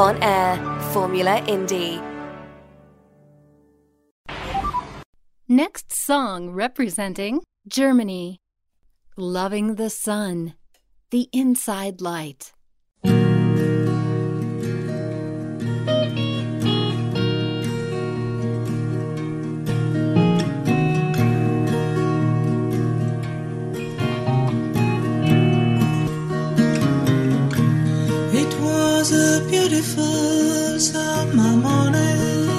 On air, Formula Indie. Next song representing Germany Loving the Sun, The Inside Light. was a beautiful summer morning.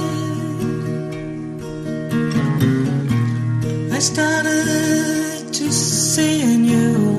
I started to see in you.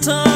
Time.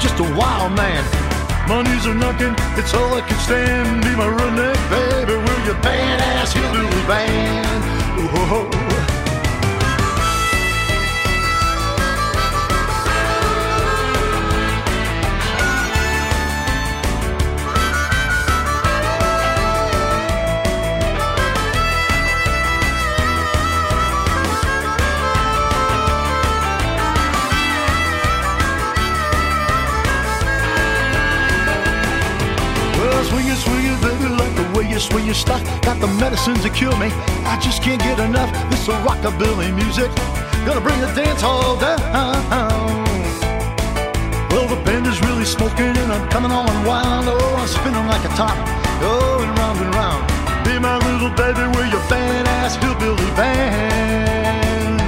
Just a wild man. Money's a knocking, it's all I can stand. Be my redneck baby, we're your badass hillbilly band. Whoa. Like the way you swing your stuff. Got the medicines to cure me. I just can't get enough. This is rockabilly music. Gonna bring the dance hall down. Well, the band is really smoking and I'm coming on wild. Oh, I'm spinning like a top. Oh, Going round and round. Be my little baby, we're your badass hillbilly band.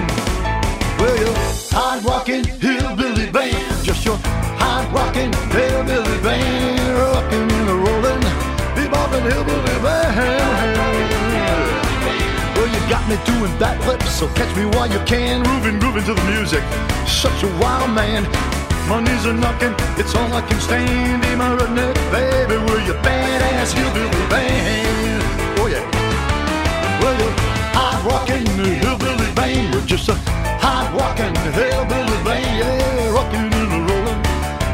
Well, your hard rockin' hillbilly band. Just your hard rockin' hillbilly band. Rockin' and a rollin', beboppin' hillbilly. Well, you got me doing backflips, so catch me while you can. Grooving, grooving to the music. Such a wild man. My knees are knocking, it's all I can stand. Be my redneck baby, we're your badass hillbilly band. Oh yeah. Well, you're hard rockin' hillbilly band. We're just a hard rockin' hillbilly band. Yeah, rockin' and a rollin',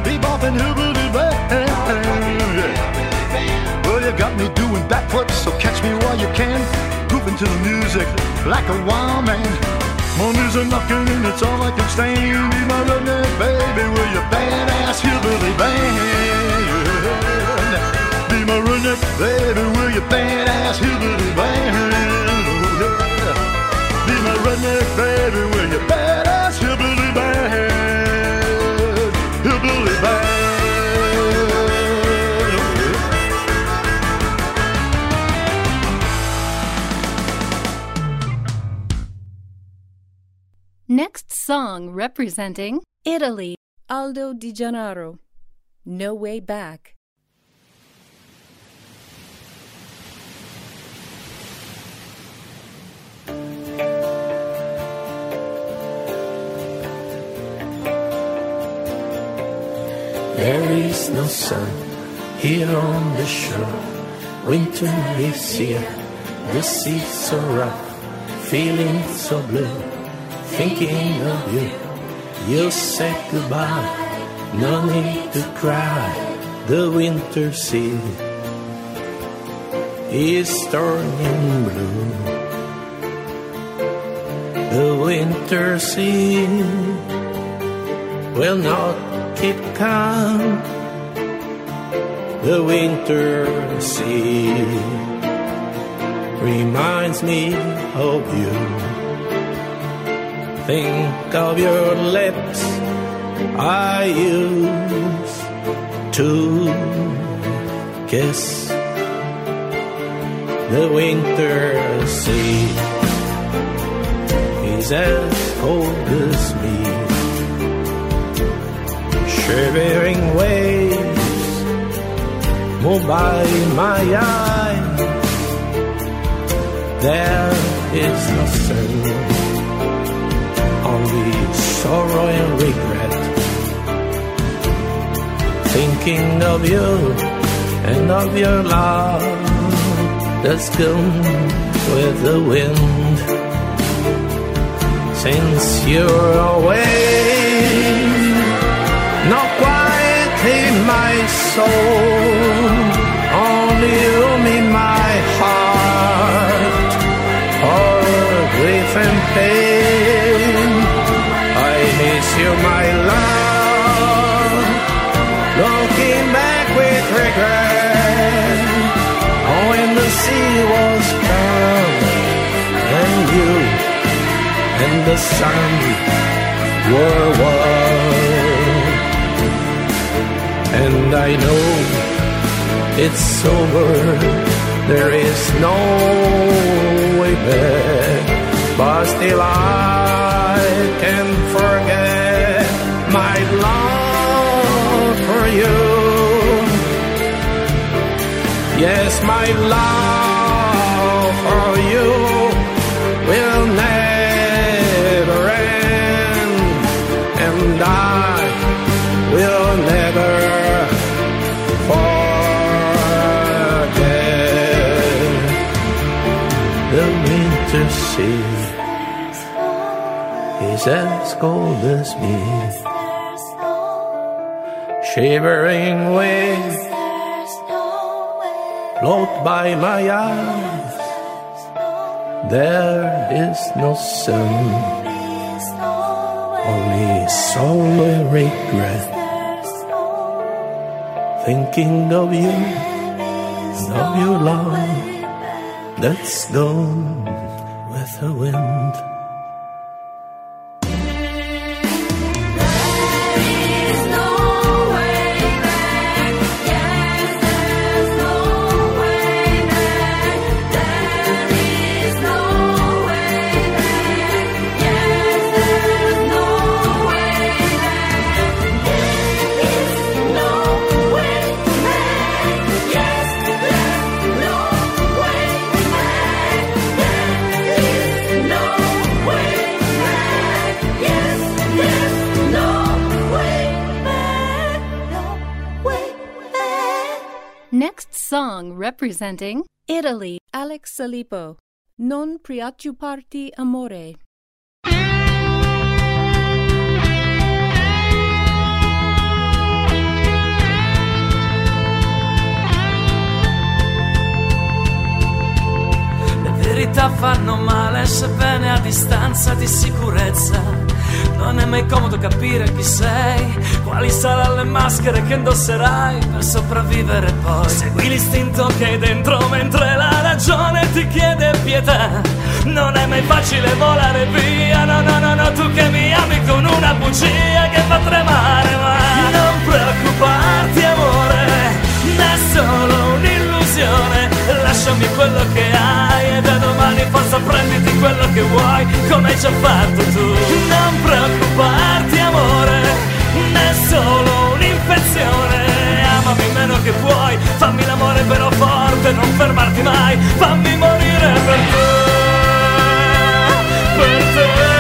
beboppin' hillbilly you got me doing backflips, so catch me while you can. Grooving to the music like a wild man. Money's a knocking and it's all I can stand. Be my redneck baby, we're your badass hillbilly band. Be my redneck baby, we're your badass hillbilly band. Oh. Be my redneck baby, we're your badass song representing Italy. Aldo Di Gennaro, No Way Back. There is no sun here on the shore. Winter is here, the sea's so rough, feeling so blue. Thinking of you, you said goodbye. No need to cry, the winter sea is turning blue. The winter sea will not keep calm. The winter sea reminds me of you. Think of your lips I used to kiss the winter sea. Is as cold as me shivering waves move by my eyes. There is no sorrow and regret. Thinking of you and of your love that's gone with the wind. Since you're away, not quiet in my soul, only room in my heart, all grief and pain. You, my love. Looking back with regret, oh, when the sea was calm and you and the sun were one. And I know it's over, there is no way back, but still I you. Yes, my love for you will never end, and I will never forget the winter sea is as cold as me, shivering with float by my eyes. There is no sun, only sorrow regret. Thinking of you of your love that's gone with the wind. Representing Italy. Alex Silipo. Non preoccuparti amore. Verità fanno male sebbene a distanza di sicurezza. Non è mai comodo capire chi sei, quali saranno le maschere che indosserai per sopravvivere poi. Segui l'istinto che hai dentro mentre la ragione ti chiede pietà. Non è mai facile volare via, no, no, no, no, tu che mi ami con una bugia che fa tremare, ma non preoccuparti amore, Lasciami quello che hai e da domani forza prenditi quello che vuoi, come hai già fatto tu. Non preoccuparti amore, è solo un'infezione. Amami meno che puoi, fammi l'amore però forte, non fermarti mai, fammi morire per te. Per te.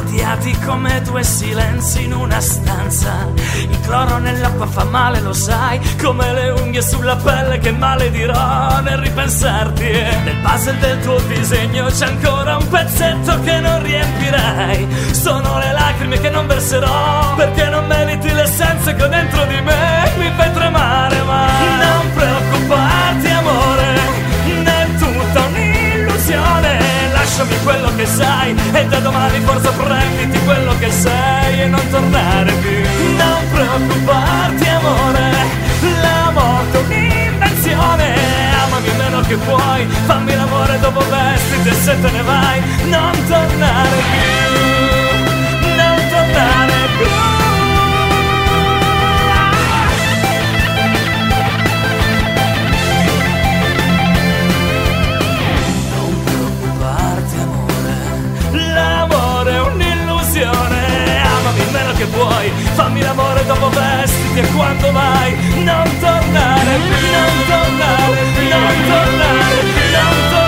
Odiati come due silenzi in una stanza. Il cloro nell'acqua fa male, lo sai, come le unghie sulla pelle che maledirò nel ripensarti. Nel puzzle del tuo disegno c'è ancora un pezzetto che non riempirai. Sono le lacrime che non verserò, perché non meriti l'essenza che ho dentro di me. Mi fai tremare, ma non preoccuparti, amore, è tutta un'illusione. Lasciami quello che sai e da domani forza prenditi quello che sei e non tornare più. Non preoccuparti amore, la morte è un'invenzione. Amami meno che puoi, fammi l'amore dopo vestiti e se te ne vai, non tornare più. Non tornare più. Che puoi Fammi l'amore dopo vestiti e quando vai. Non tornare Non tornare Non tornare Non tornare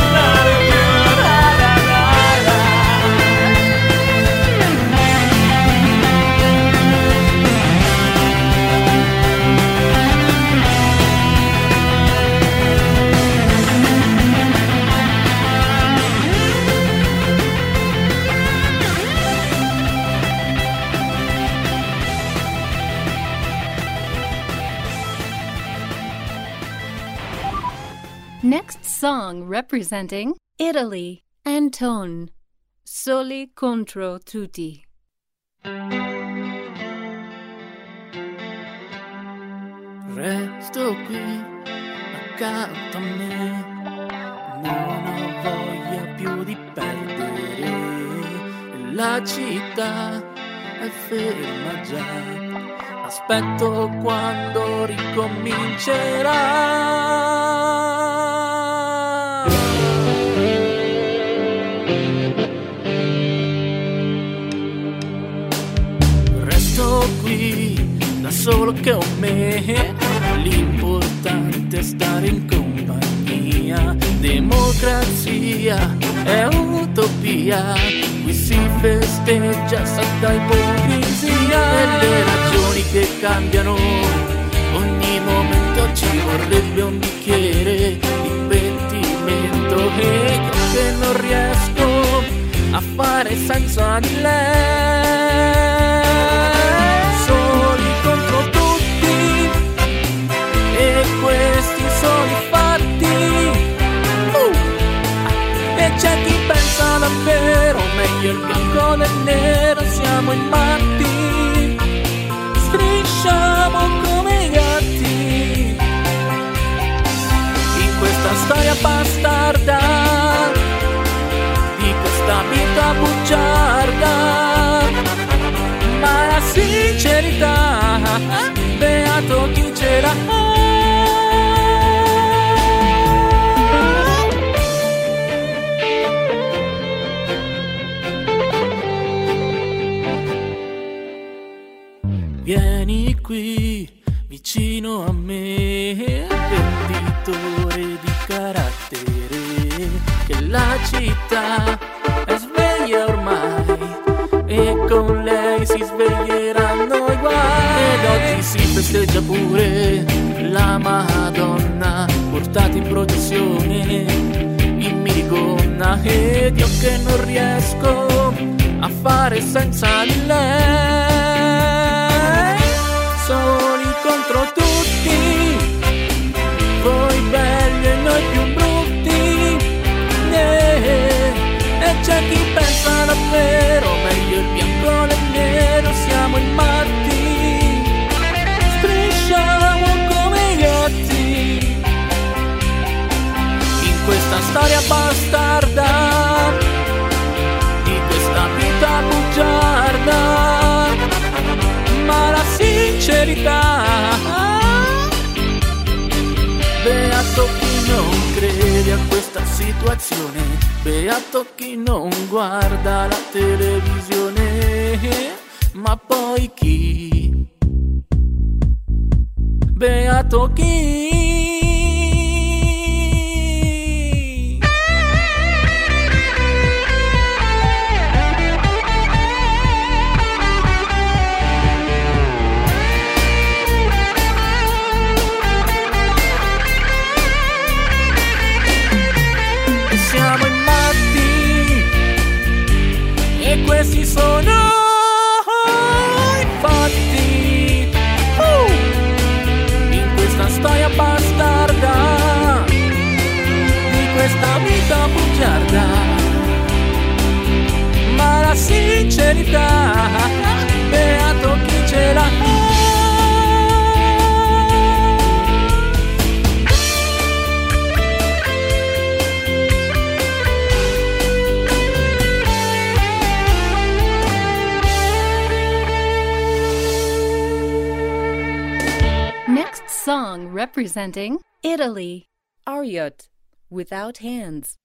representing Italy. Anton. Soli contro tutti. Resto qui accanto a me, non ho voglia più di perdere. La città è ferma già, aspetto quando ricomincerà. Solo ho me, l'importante è stare in compagnia. Democrazia è utopia, qui si festeggia santa ipocrisia. E le ragioni che cambiano, ogni momento ci vorrebbe un bicchiere di pentimento e che non riesco a fare senza di lei. Davvero meglio il bianco del nero, siamo in matti, strisciamo come i gatti in questa storia bastarda di questa vita bugiarda. Ma la sincerità, beato chi ce l'ha. Vicino a me, venditore di carattere, che la città è sveglia ormai e con lei si sveglieranno i guai. Ed oggi si festeggia pure la Madonna, portata in processione in minigonna ed io che non riesco a fare senza di lei. Soli chi pensa davvero meglio il bianco del nero, siamo in matti, strisciamo come gatti in questa storia bastarda di questa vita bugiarda. Ma la sincerità, beato chi non crede a questa situazione, beato chi non guarda la televisione, ma poi chi? Beato chi? Next song representing Italy. Ariot, without hands.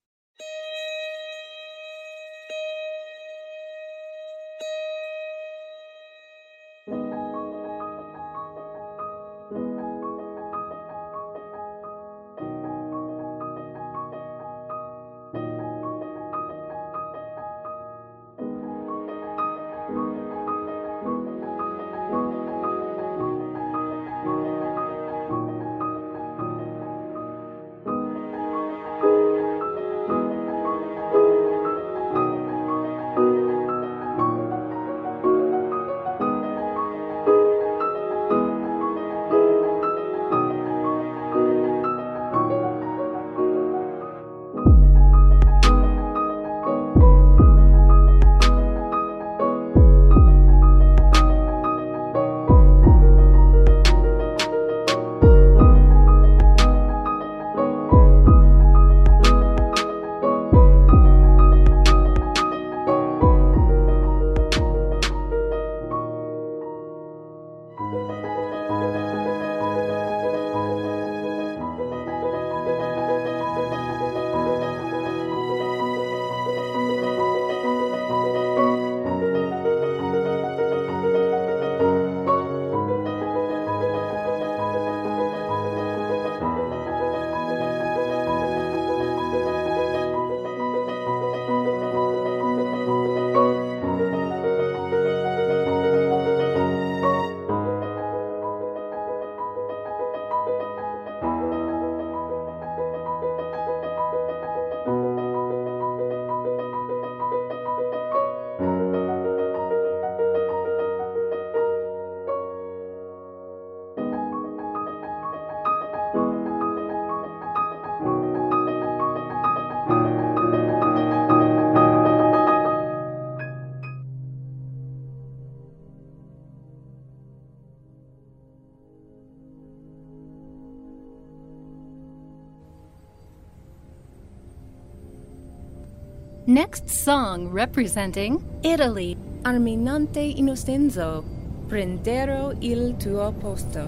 next song representing Italy, Arminante Innocenzo, Prenderò il tuo posto.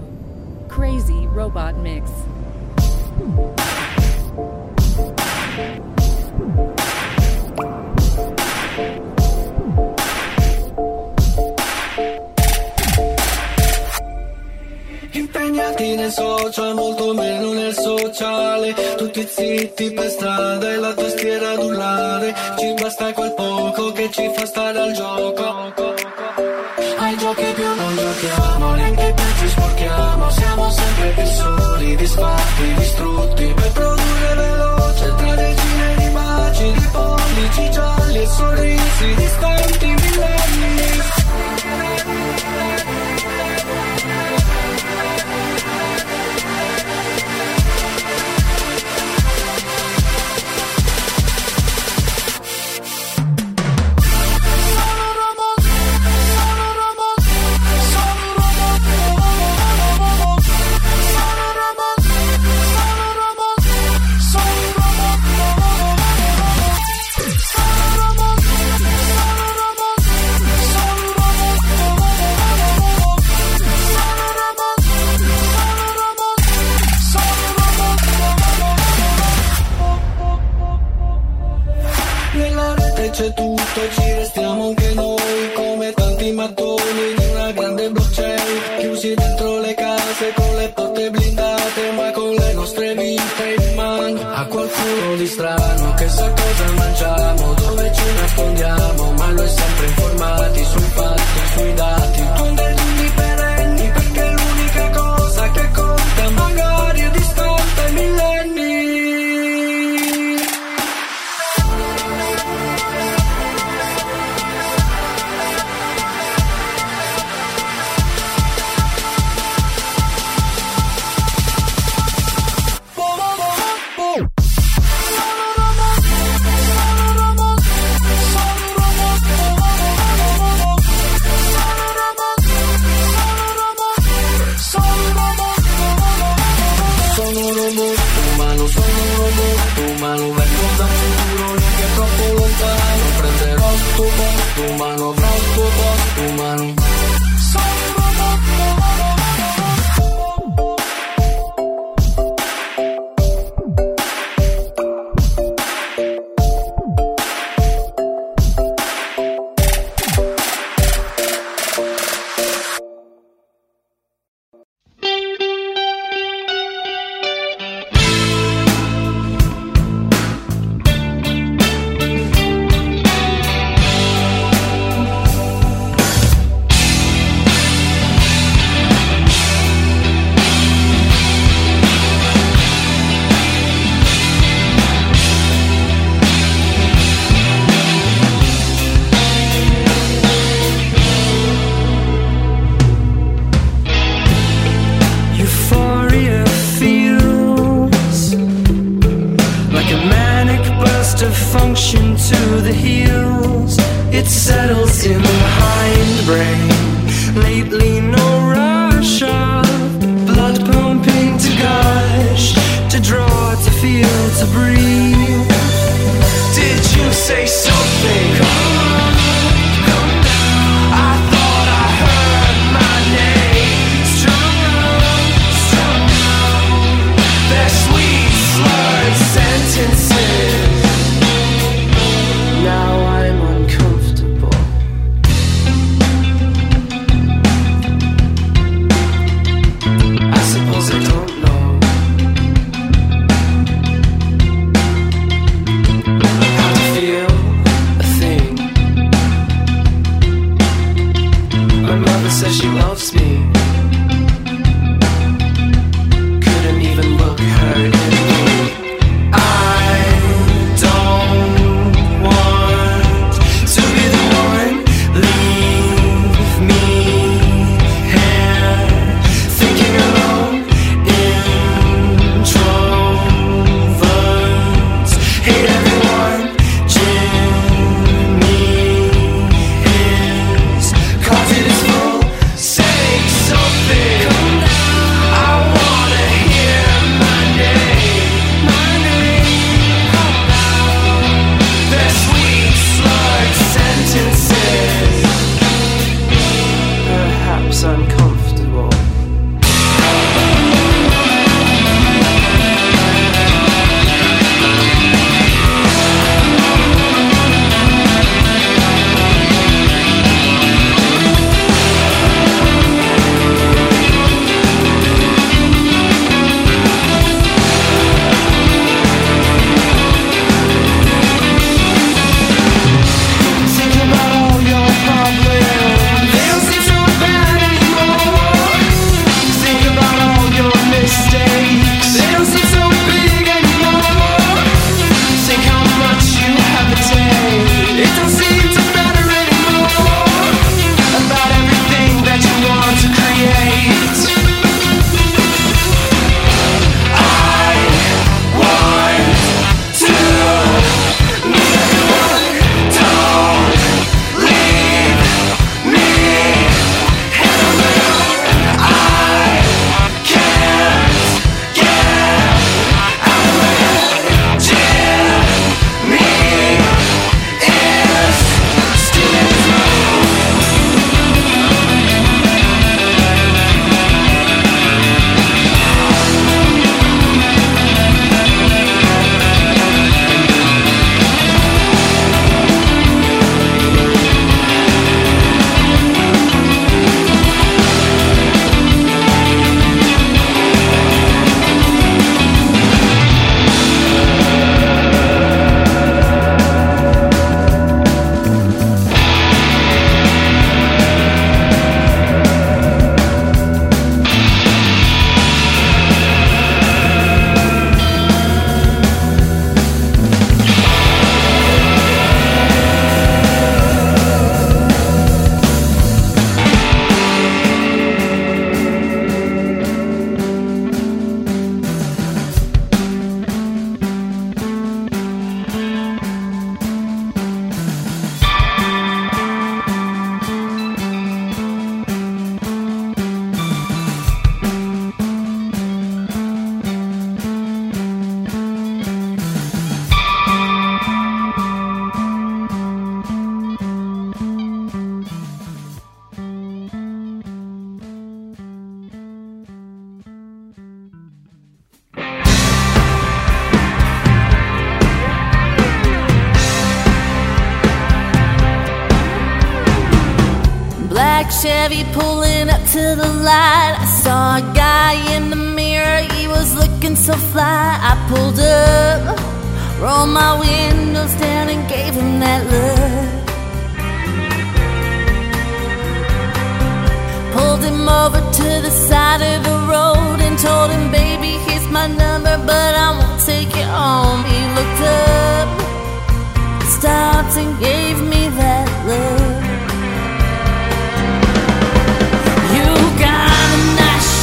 Crazy Robot Mix. Impegnati nel social molto meno nel sociale. Tutti zitti per strada e la tastiera ad urlare Ci basta quel poco che ci fa stare al gioco. Ai giochi più non giochiamo, neanche più ci sporchiamo. Siamo sempre più soli, disfatti, distrutti Per produrre veloce tra decine di baci Di pollici gialli e sorrisi distanti in the mirror, he was looking so fly. I pulled up, rolled my windows down, and gave him that look. Pulled him over to the side of the road and told him, baby, here's my number, but I won't take it home. He looked up, stopped, and gave me that look.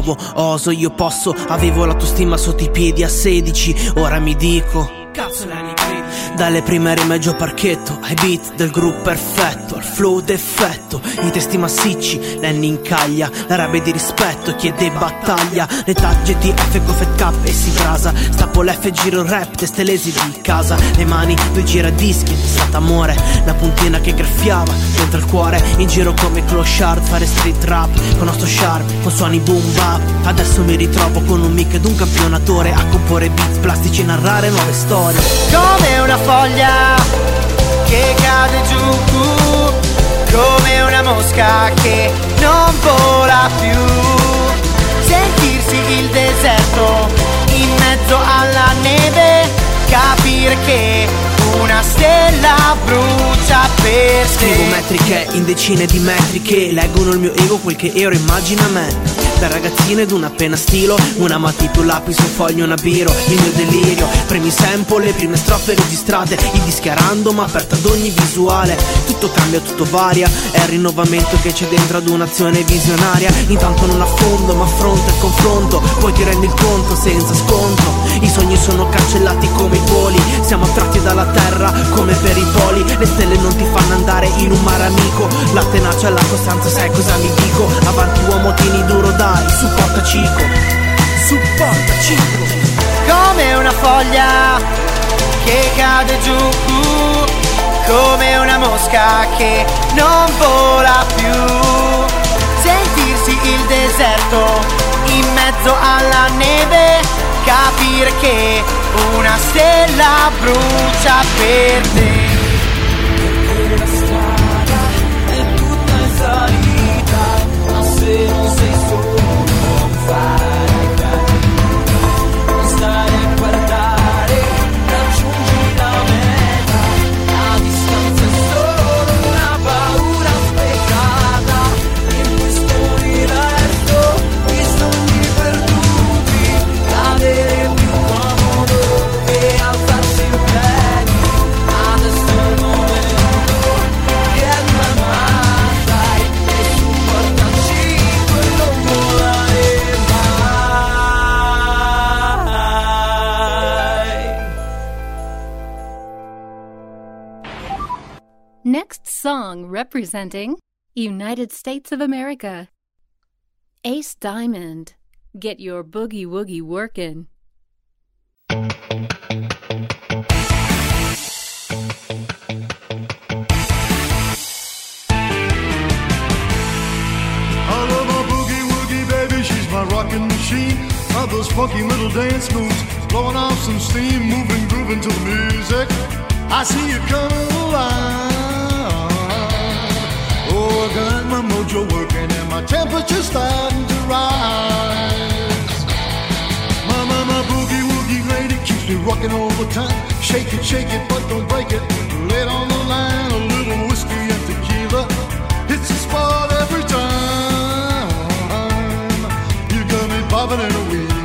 provo, oso, io posso, avevo l'autostima sotto i piedi a 16, ora mi dico... Dalle prime rime Gio Parchetto ai beat del gruppo perfetto al flow d'effetto. I testi massicci Lenny incaglia la rabbia di rispetto chiede battaglia. Le tagge di F con fat cap e si brasa. Stappo l'F giro il rap teste lesi di casa. Le mani due giradischi stata amore. La puntina che graffiava dentro il cuore. In giro come clochard fare street rap. Con nostro sharp con suoni boom bap adesso mi ritrovo con un mic ed un campionatore a comporre beats plastici e narrare nuove storie. Come una foglia che cade giù, come una mosca che non vola più. Sentirsi il deserto in mezzo alla neve, capire che una stella brucia per Scrivo te. metriche in decine di metri che leggono il mio ego, quel che ero immagina me. Da ragazzino ed una penna stilo, una matita, un lapis, un foglio, una biro, il mio delirio. Premi sample, le prime strofe registrate, i dischi a random, aperta ad ogni visuale. Tutto cambia, tutto varia, è il rinnovamento che c'è dentro ad un'azione visionaria. Intanto non affondo, ma affronto il confronto, poi ti rendi il conto senza sconto. I sogni sono cancellati come i voli, siamo attratti dalla terra come per i poli. Le stelle non ti fanno andare in un mare amico, la tenacia e la costanza, sai cosa mi dico? Avanti uomo, tieni duro, dai, supporta Cico, supporta Cico. come una foglia che cade giù, come una mosca che non vola più. Sentirsi il deserto in mezzo alla neve, capire che una stella brucia per te. Song representing United States of America. Ace Diamond. Get your boogie woogie workin'. I love my boogie woogie baby, she's my rockin' machine. Love those funky little dance moves, blowing off some steam, moving, grooving to the music. I see you coming alive. I my mojo working and my temperature's starting to rise. My, my, my boogie woogie lady keeps me rocking all the time. Shake it, shake it, but don't break it. Lay it on the line, a little whiskey and tequila. It's a spot every time. You got me bobbing and weaving, driving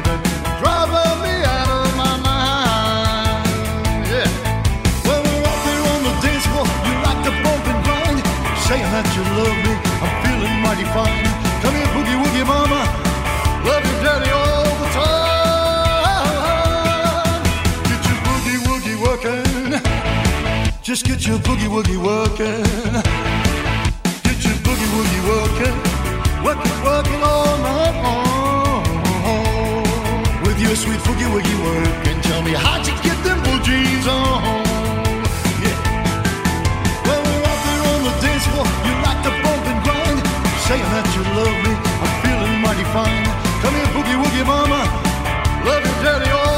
love me. I'm feeling mighty fine. Come here, boogie woogie mama, love you daddy all the time. Get your boogie woogie working. Just get your boogie woogie working. Get your boogie woogie working. Work it, work all night long. With your sweet boogie woogie working. Tell me how'd you get them blue jeans on? You like bump and grind. Saying that you love me, I'm feeling mighty fine. Come here, boogie woogie mama. Love daddy all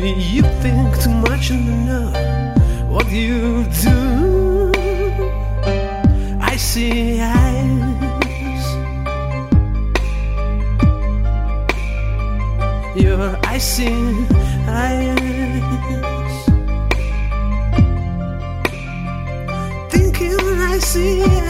You think too much and know what you do. I see eyes. Your icy eyes. Thinking I see eyes.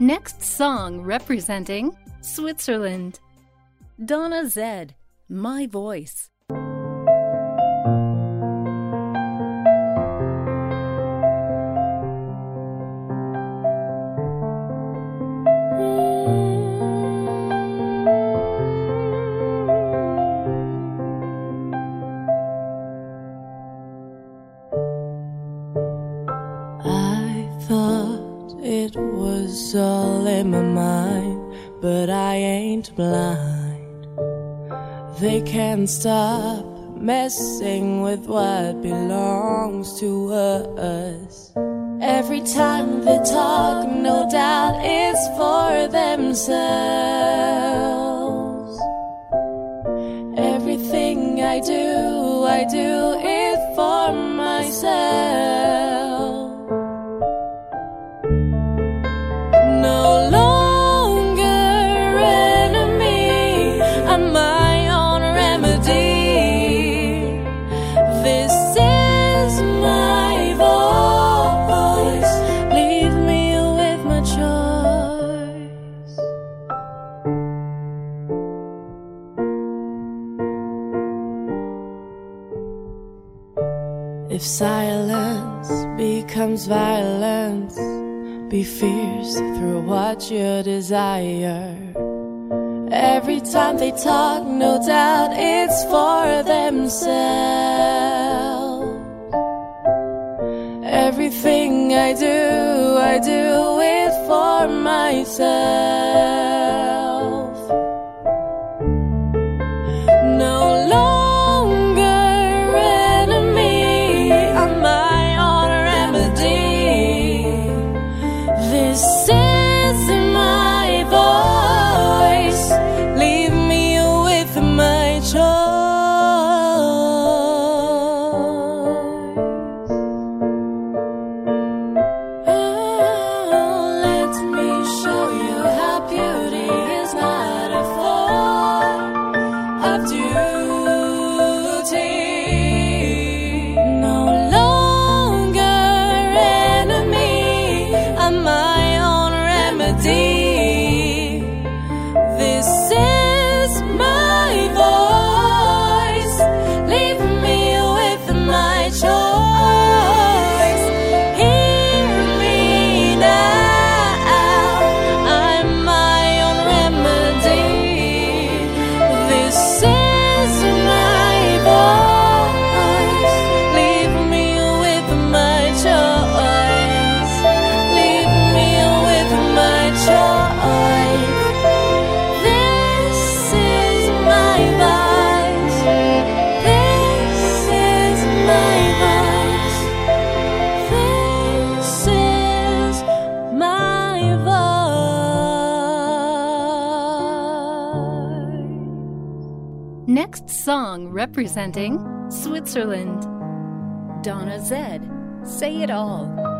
Next song representing Switzerland Donna Zed, My Voice. and stop messing with what belongs to us. Every time they talk, no doubt it's for themselves. becomes violence. Be fierce through what you desire. Every time they talk, no doubt it's for themselves. Everything I do, I do it for myself. Representing Switzerland. Donna Zed, say it all.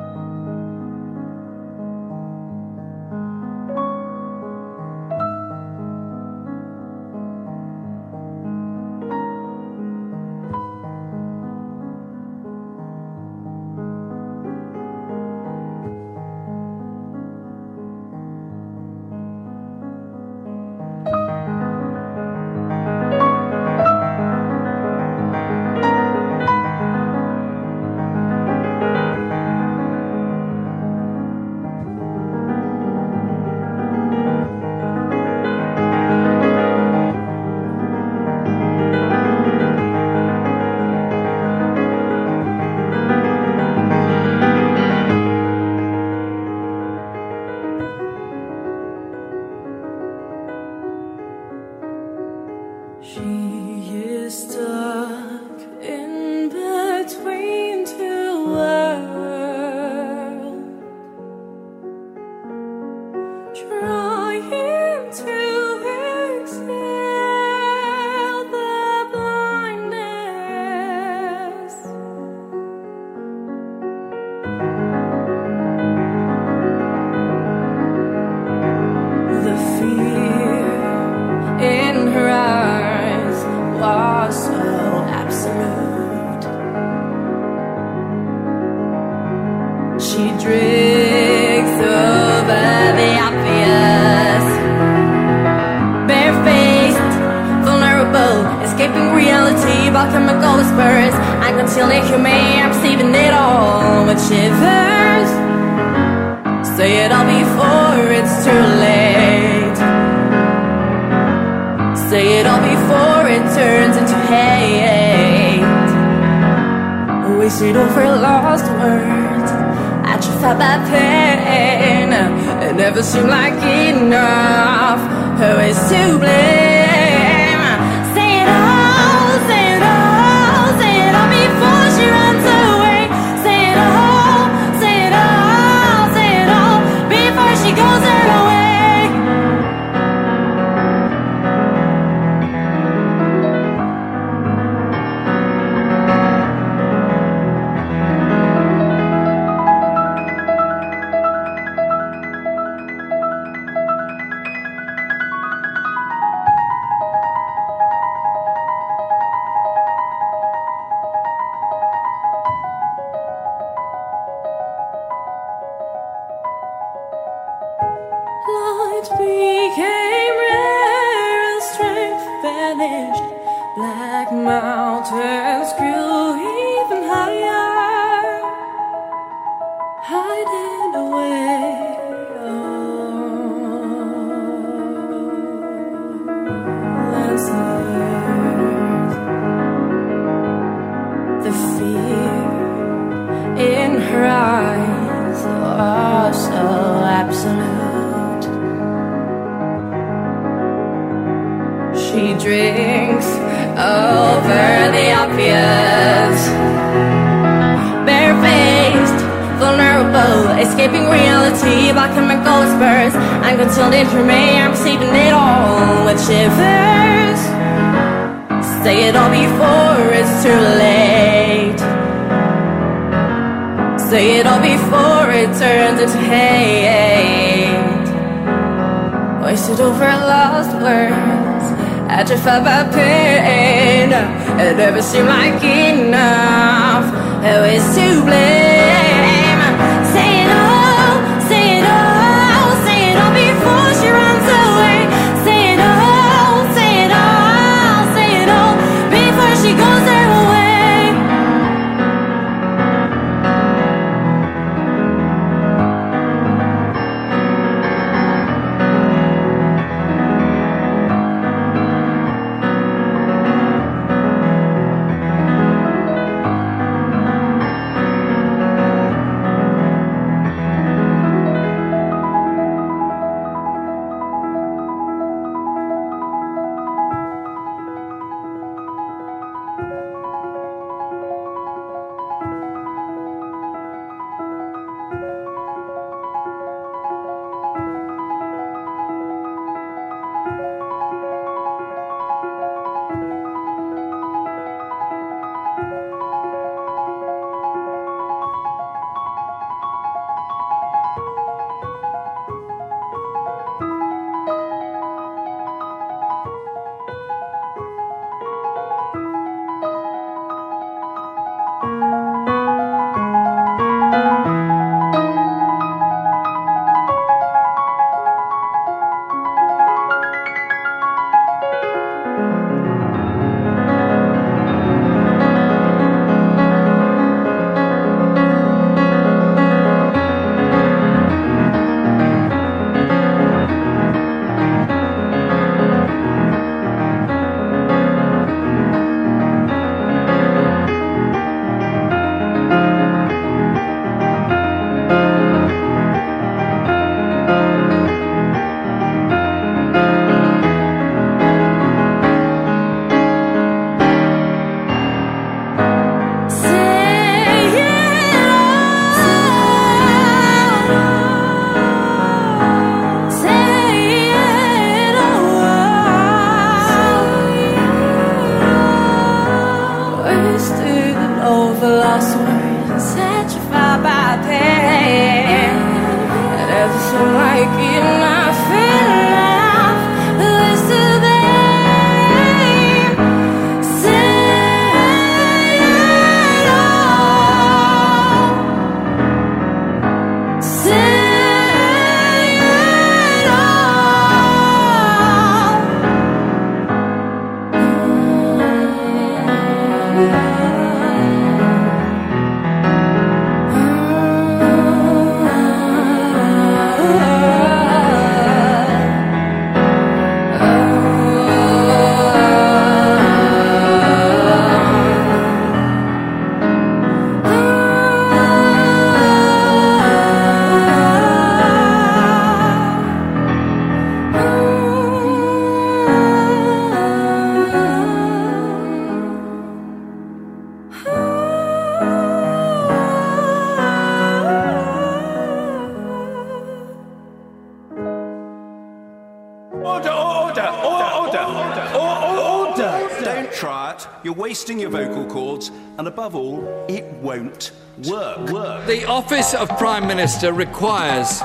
Minister requires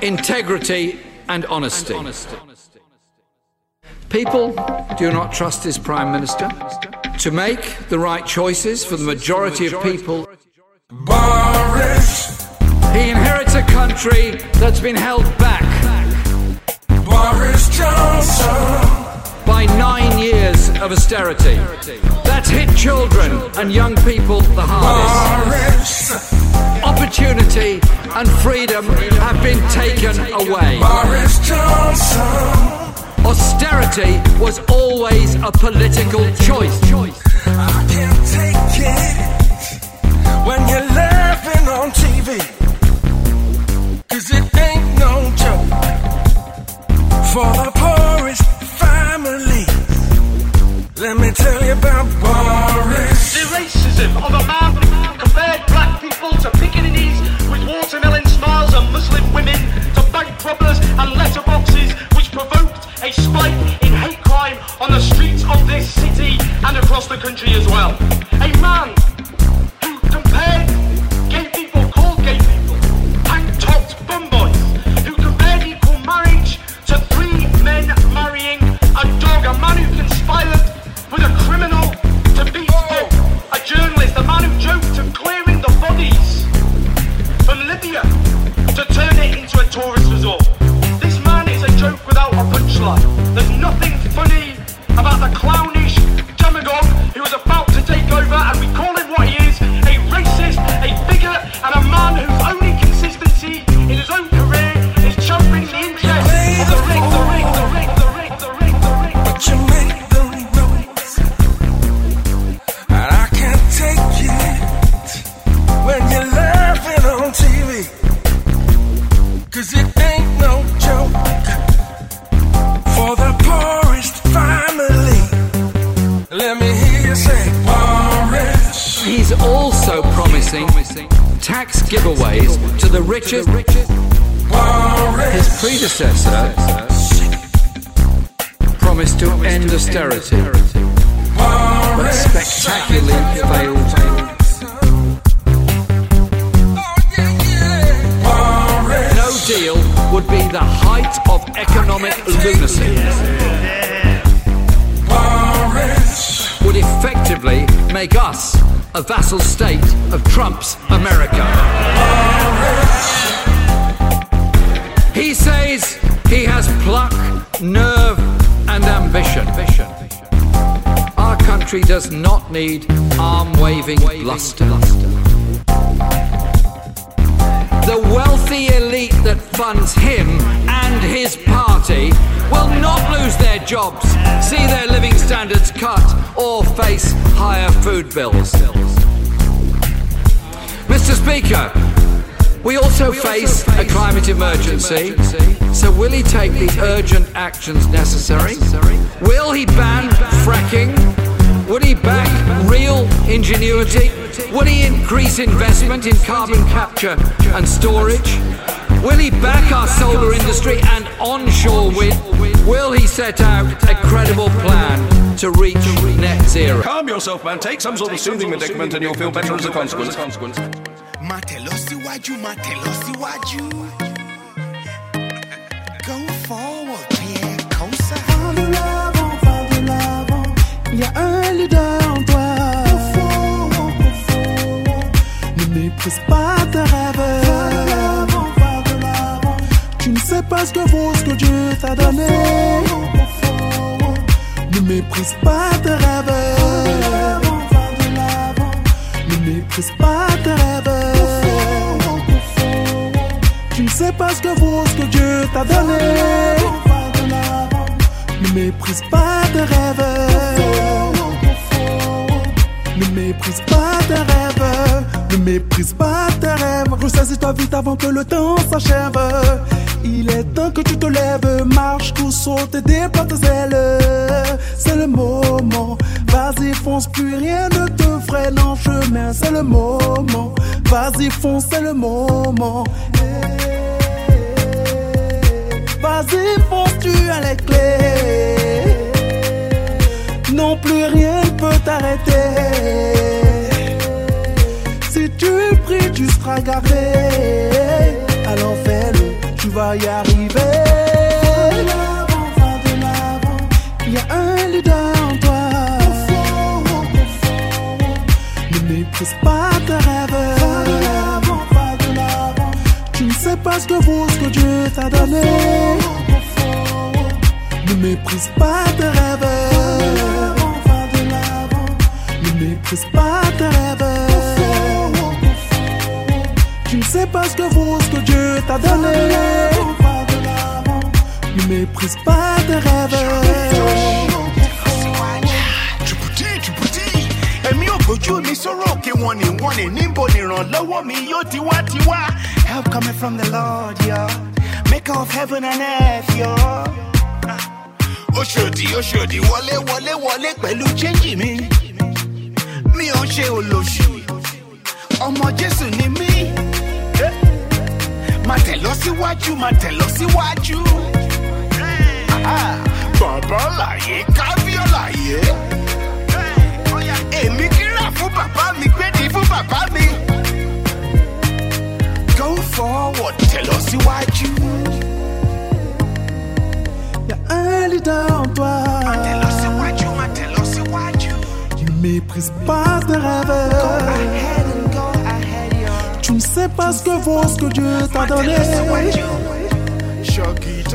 integrity and honesty. People do not trust his Prime Minister to make the right choices for the majority of people. Boris. He inherits a country that's been held back Boris Johnson. by nine years of austerity. That's hit children and young people the hardest. Boris. Opportunity and freedom have been taken away. Boris Johnson. Austerity was always a political choice. I can't take it when you're laughing on TV. Cause it ain't no joke for the poorest family. Let me tell you about Boris. The racism of a man who compared black people to and letterboxes, which provoked a spike in hate crime on the streets of this city and across the country as well. A man nothing richest. His predecessor promised to end austerity, but spectacularly failed. No deal would be the height of economic lunacy. Would effectively make us a vassal state of Trump's America. Country does not need arm waving bluster. The wealthy elite that funds him and his party will not lose their jobs, see their living standards cut, or face higher food bills. Mr. Speaker, we also face a climate emergency, so will he take the urgent actions necessary? Will he ban fracking? Would he back real ingenuity? Would he increase investment in carbon capture and storage? Will he back our solar industry and onshore wind? Will he set out a credible plan to reach net zero? Calm yourself, man. Take some sort of soothing medicament and you'll feel better as a consequence. Y a un leader en toi. Ne méprise pas tes rêves. Va va de l'avant. Tu ne sais pas ce que vaut ce que Dieu t'a donné. Ne méprise pas tes rêves. Ne méprise pas tes rêves. Tu ne sais pas ce que vaut ce que Dieu t'a donné. Ne méprise pas tes rêves. Ne méprise pas tes rêves. Ne méprise pas tes rêves. Ressaisis-toi vite avant que le temps s'achève. Il est temps que tu te lèves, marche, cours, saute et déploie tes ailes. C'est le moment. Vas-y, fonce, plus rien ne te freine en chemin. C'est le moment. Vas-y, fonce, c'est le moment. Vas-y, fonce, tu as les clés. Non plus rien ne peut t'arrêter. Si tu pries, tu seras gardé. Alors fais-le, tu vas y arriver. Va de l'avant, va de l'avant. Il y a un leader en toi. Ne méprise pas tes rêves. Va de l'avant, va de l'avant. Tu ne sais pas ce que vaut ce que Dieu t'a donné. Ne méprise pas tes rêves. Méprise pas tes rêves. Tu ne sais pas ce que vaut ce que Dieu t'a donné. Ne méprise pas tes rêves. Èmi ò gbójú mi sọ̀rọ̀ òkè wọn ni wọ́n ní níbo yóò ti wá ti wá. Help coming from the Lord, yo. Maker of heaven and earth, yo. Oṣòdì Oṣòdì wọlé wọlé wọlé pẹ̀lú chẹ́ńjì mi. Ṣe olóṣù. Ọmọ Jésù ni mí. Má tẹ̀ lọ síwájú, má tẹ̀ lọ síwájú. Bàbá láyé, kábíọ́ láyé. Èmi kíra fún bàbá mi, gbédi fún bàbá mi. Go forward, tẹ̀ lọ síwájú. Il y a un leader en toi. Méprise pas tes rêves. Tu ne sais pas ce que vaut ce que Dieu t'a donné.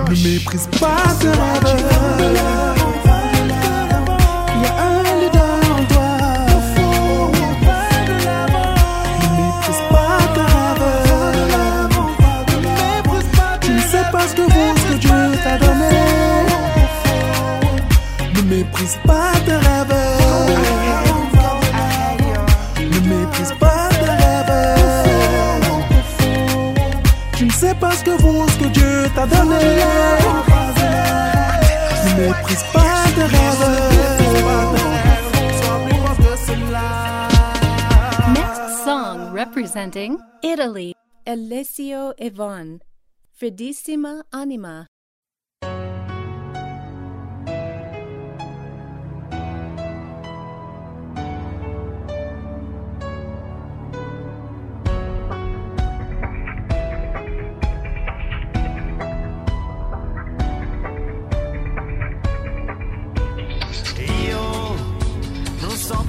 Ne méprise pas tes rêves. Il y a un leader en toi. Ne méprise pas tes rêves. Tu ne sais pas ce que vaut ce que Dieu t'a donné. Ne méprise pas tes rêves. Que Dieu donné. Ne méprise pas tes rêves. Next song representing Italy. Alessio Ivan, Freddissima Anima.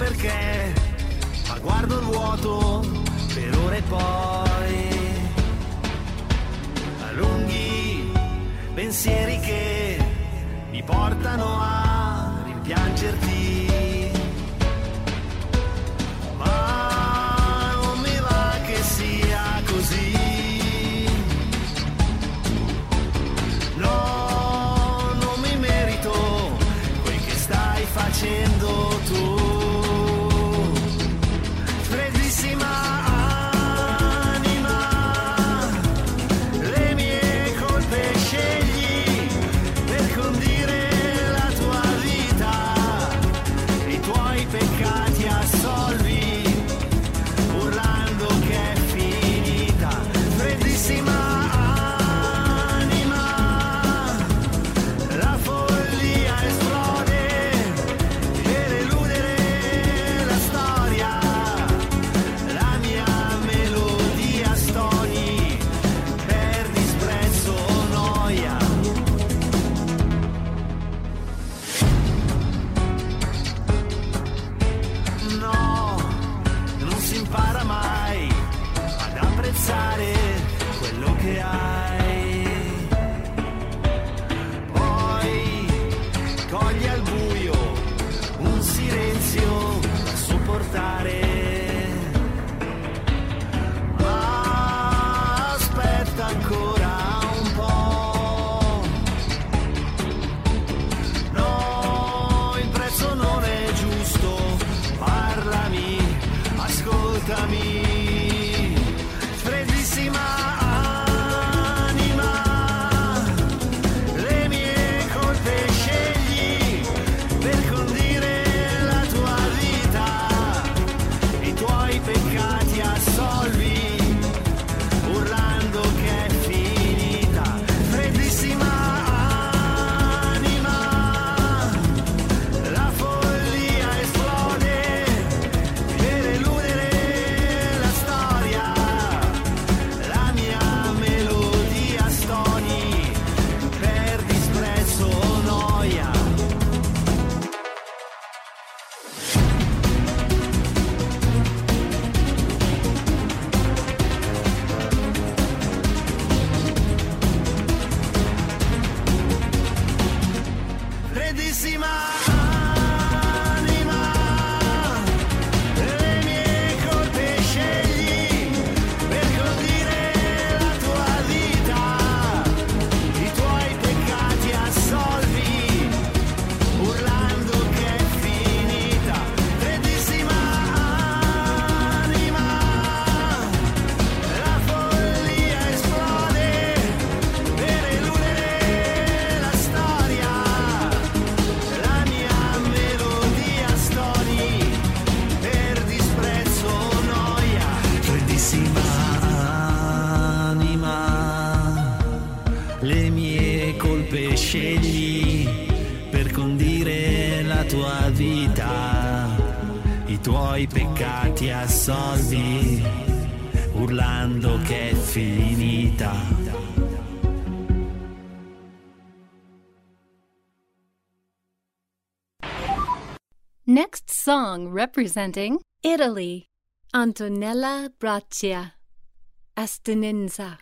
perché, ma guardo il vuoto per ore e poi. A lunghi pensieri che mi portano a rimpiangerti. song representing Italy, Antonella Braccia, Astinenza.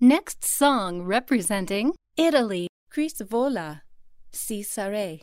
Next song representing Italy, Cris Vola, Ci sarai.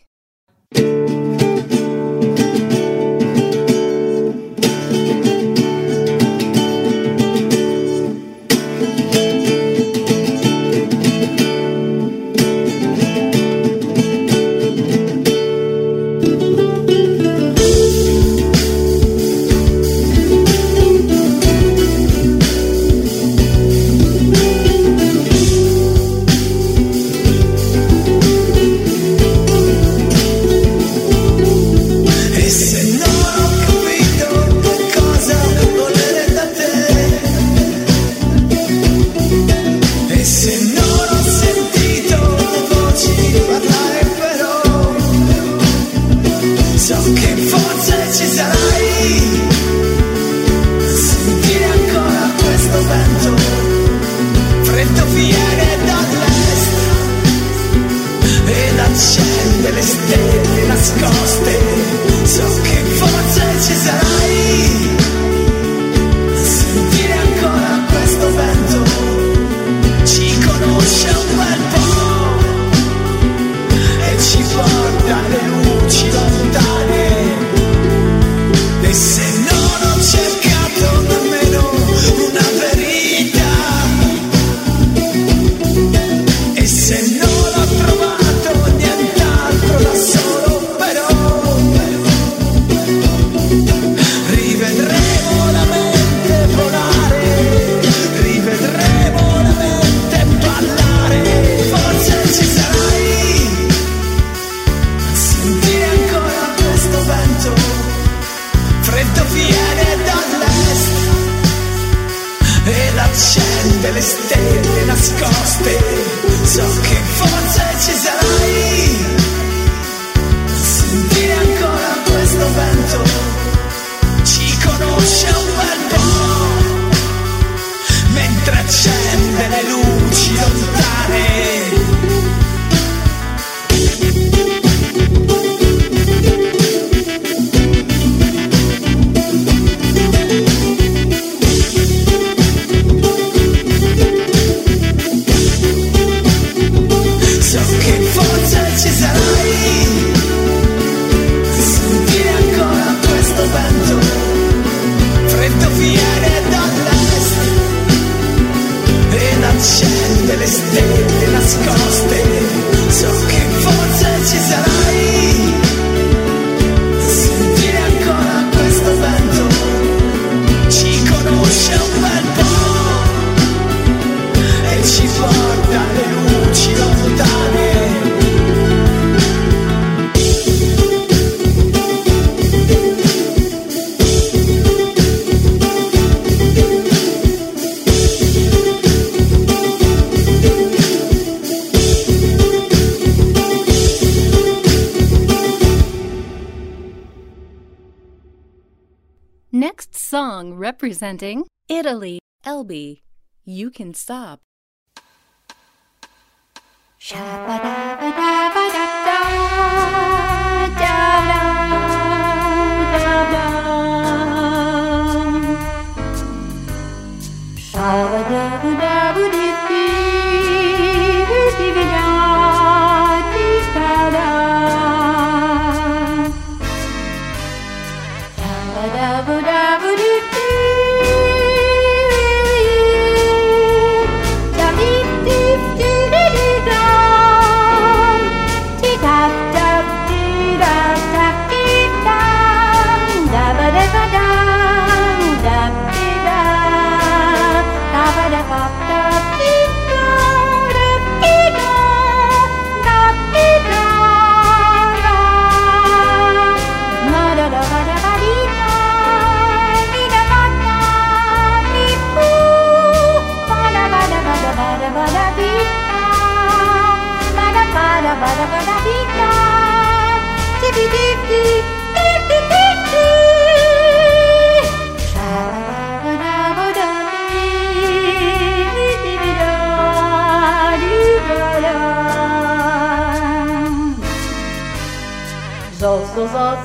Representing Italy. Elbi, you can stop. 所以说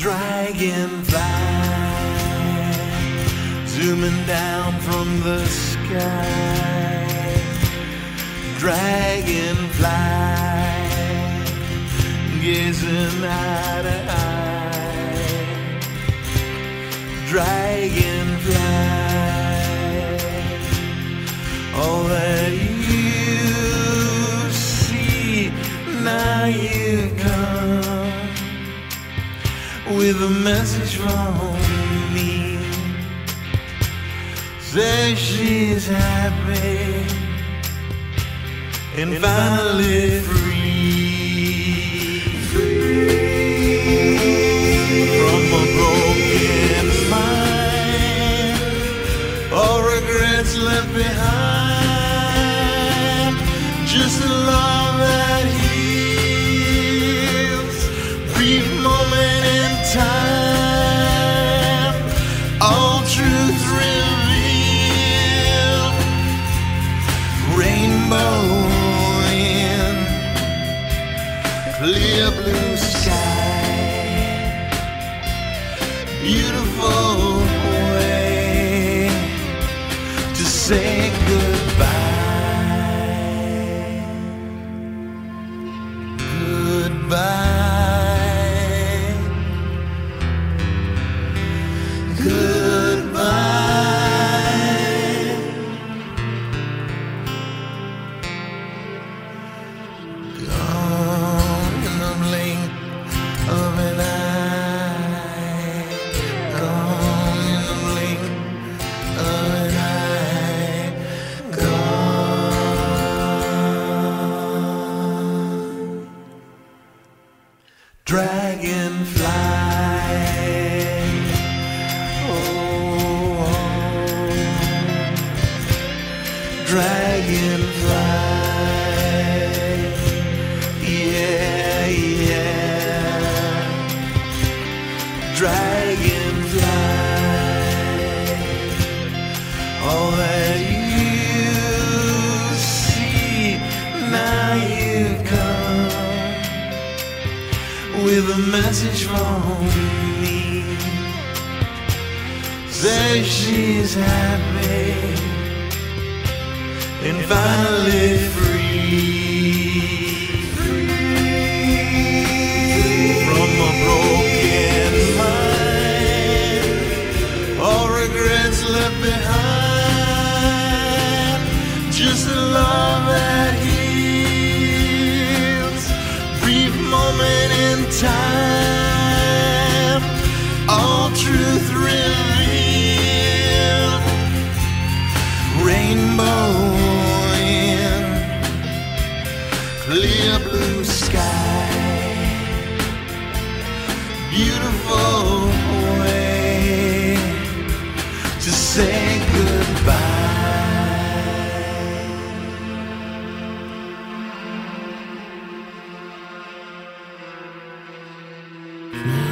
Dragonfly zooming down from the sky. Dragonfly gazing eye to eye. Dragonfly, all that you see now you've with a message from me. Say she's happy and finally free. Free from a broken mind, all regrets left behind. You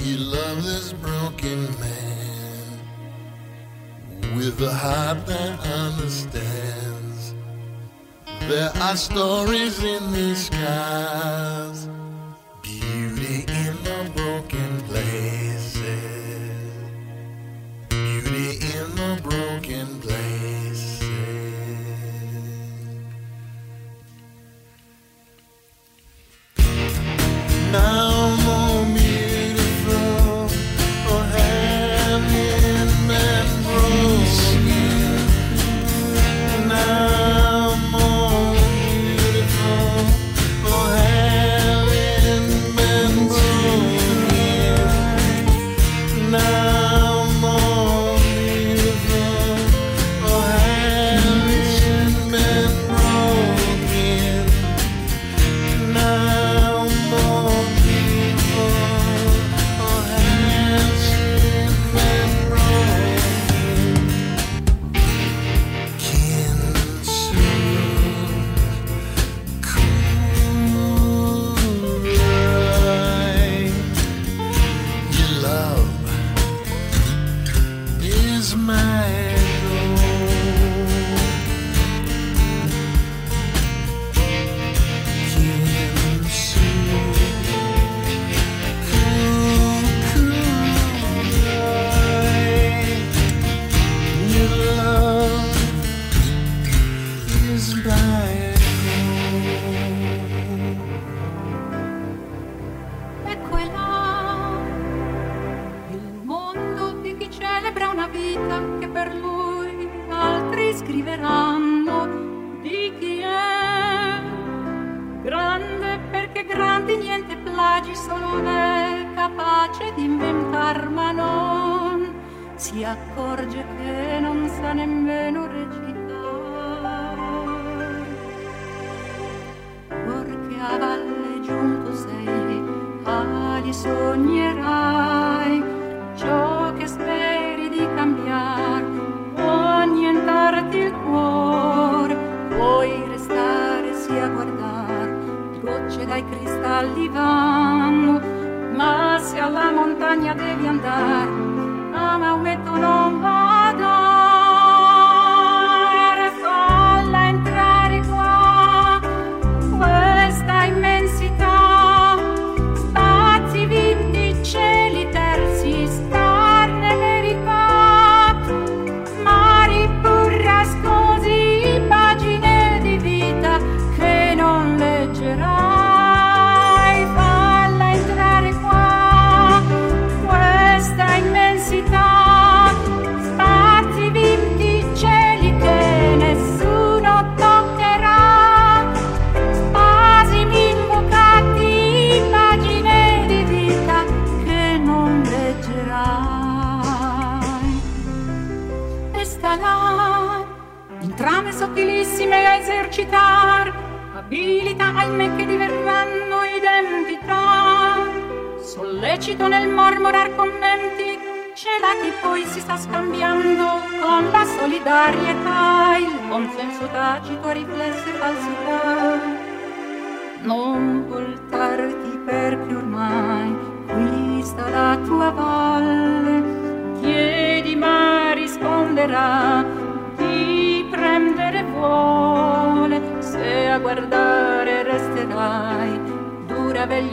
he loved this broken man with a heart that understands. There are stories in the sky.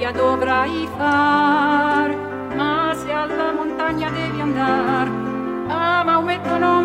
via dovrai far, ma se alla montagna devi andare, ama ah, un metto nome